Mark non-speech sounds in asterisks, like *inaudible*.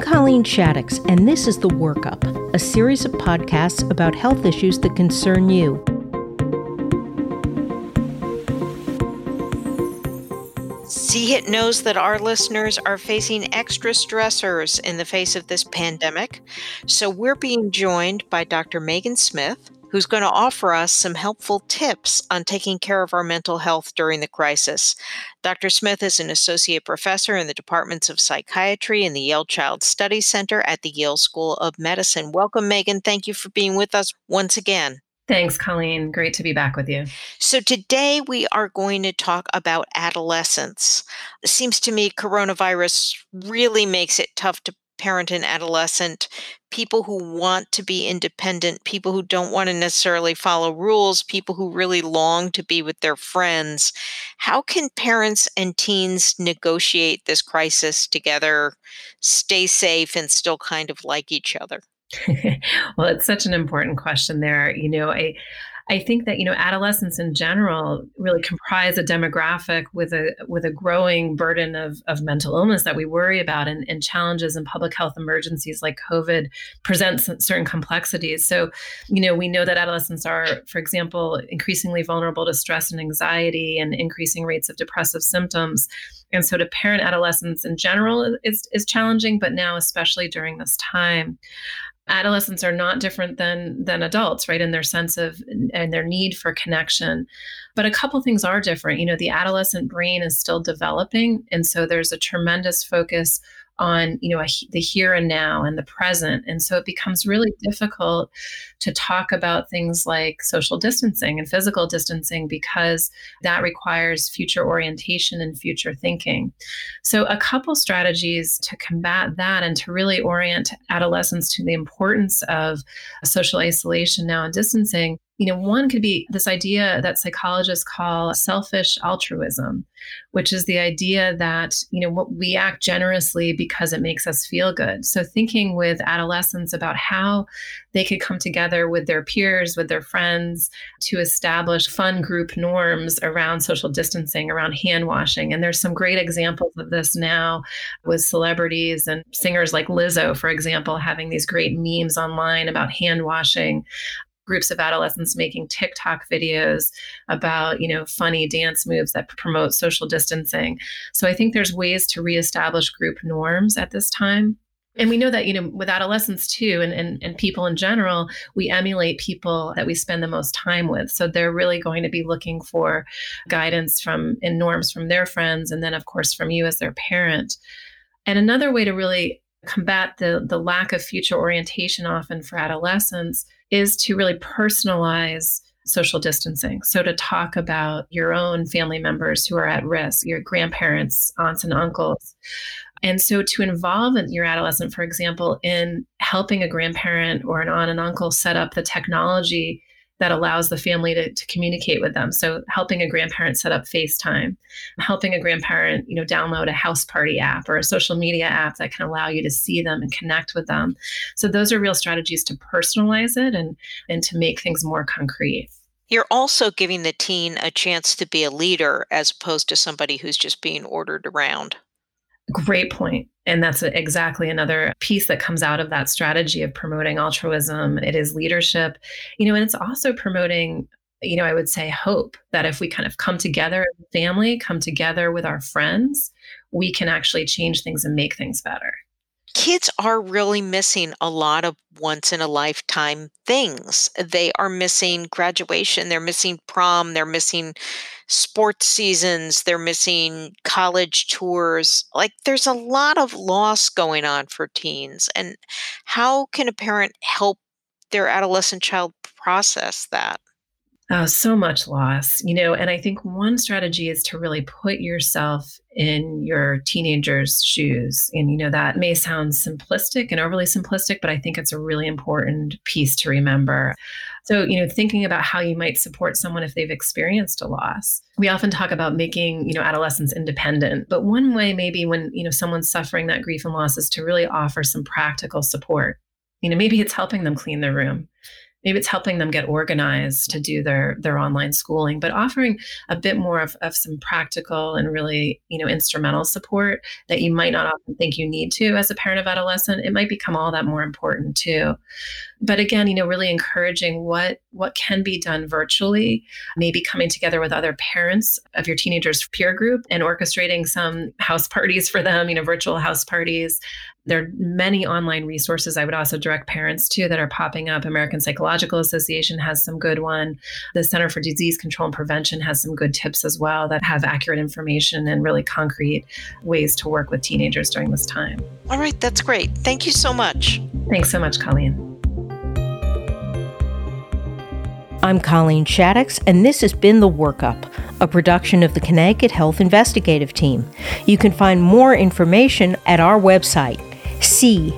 Colleen Shaddox, and this is The Workup, a series of podcasts about health issues that concern you. CHIT knows that our listeners are facing extra stressors in the face of this pandemic. So we're being joined by Dr. Megan Smith, who's going to offer us some helpful tips on taking care of our mental health during the crisis. Dr. Smith is an associate professor in the departments of psychiatry in the Yale Child Study Center at the Yale School of Medicine. Welcome, Megan. Thank you for being with us once again. Thanks, Colleen. Great to be back with you. So, today we are going to talk about adolescence. It seems to me coronavirus really makes it tough to parent and adolescent, people who want to be independent, people who don't want to necessarily follow rules, people who really long to be with their friends. How can parents and teens negotiate this crisis together, stay safe, and still kind of like each other? *laughs* well, it's such an important question there. You know, I I think that you know adolescents in general really comprise a demographic with a with a growing burden of, of mental illness that we worry about and, and challenges and public health emergencies like COVID present certain complexities. So, you know, we know that adolescents are, for example, increasingly vulnerable to stress and anxiety and increasing rates of depressive symptoms. And so to parent adolescents in general is, is challenging, but now especially during this time adolescents are not different than than adults right in their sense of and their need for connection. But a couple things are different. You know the adolescent brain is still developing and so there's a tremendous focus on you know a, the here and now and the present. And so it becomes really difficult to talk about things like social distancing and physical distancing because that requires future orientation and future thinking. So a couple strategies to combat that and to really orient adolescents to the importance of social isolation now and distancing you know, one could be this idea that psychologists call selfish altruism, which is the idea that, you know, what we act generously because it makes us feel good. So thinking with adolescents about how they could come together with their peers, with their friends to establish fun group norms around social distancing, around hand washing. And there's some great examples of this now with celebrities and singers like Lizzo, for example, having these great memes online about hand washing groups of adolescents making TikTok videos about, you know, funny dance moves that promote social distancing. So I think there's ways to reestablish group norms at this time. And we know that, you know, with adolescents too, and, and, and people in general, we emulate people that we spend the most time with. So they're really going to be looking for guidance from and norms from their friends, and then, of course, from you as their parent. And another way to really combat the, the lack of future orientation often for adolescents is to really personalize social distancing. So, to talk about your own family members who are at risk, your grandparents, aunts, and uncles. And so, to involve your adolescent, for example, in helping a grandparent or an aunt and uncle set up the technology that allows the family to, to communicate with them. So helping a grandparent set up FaceTime, helping a grandparent, you know, download a house party app or a social media app that can allow you to see them and connect with them. So those are real strategies to personalize it and and to make things more concrete. You're also giving the teen a chance to be a leader as opposed to somebody who's just being ordered around. Great point. And that's exactly another piece that comes out of that strategy of promoting altruism. It is leadership, you know, and it's also promoting, you know, I would say hope that if we kind of come together as a family, come together with our friends, we can actually change things and make things better kids are really missing a lot of once in a lifetime things. They are missing graduation, they're missing prom, they're missing sports seasons, they're missing college tours. Like there's a lot of loss going on for teens. And how can a parent help their adolescent child process that? Oh, so much loss, you know, and I think one strategy is to really put yourself in your teenager's shoes. And, you know, that may sound simplistic and overly simplistic, but I think it's a really important piece to remember. So, you know, thinking about how you might support someone if they've experienced a loss. We often talk about making, you know, adolescents independent, but one way maybe when, you know, someone's suffering that grief and loss is to really offer some practical support. You know, maybe it's helping them clean their room maybe it's helping them get organized to do their their online schooling but offering a bit more of, of some practical and really you know instrumental support that you might not often think you need to as a parent of adolescent. It might become all that more important too but again you know really encouraging what what can be done virtually maybe coming together with other parents of your teenagers peer group and orchestrating some house parties for them you know virtual house parties there are many online resources I would also direct parents to that are popping up. American Psychological Association has some good one. The Center for Disease Control and Prevention has some good tips as well that have accurate information and really concrete ways to work with teenagers during this time. All right, that's great. Thank you so much. Thanks so much, Colleen. I'm Colleen Shaddox, and this has been The Workup, a production of the Connecticut Health Investigative Team. You can find more information at our website, c-hit.org.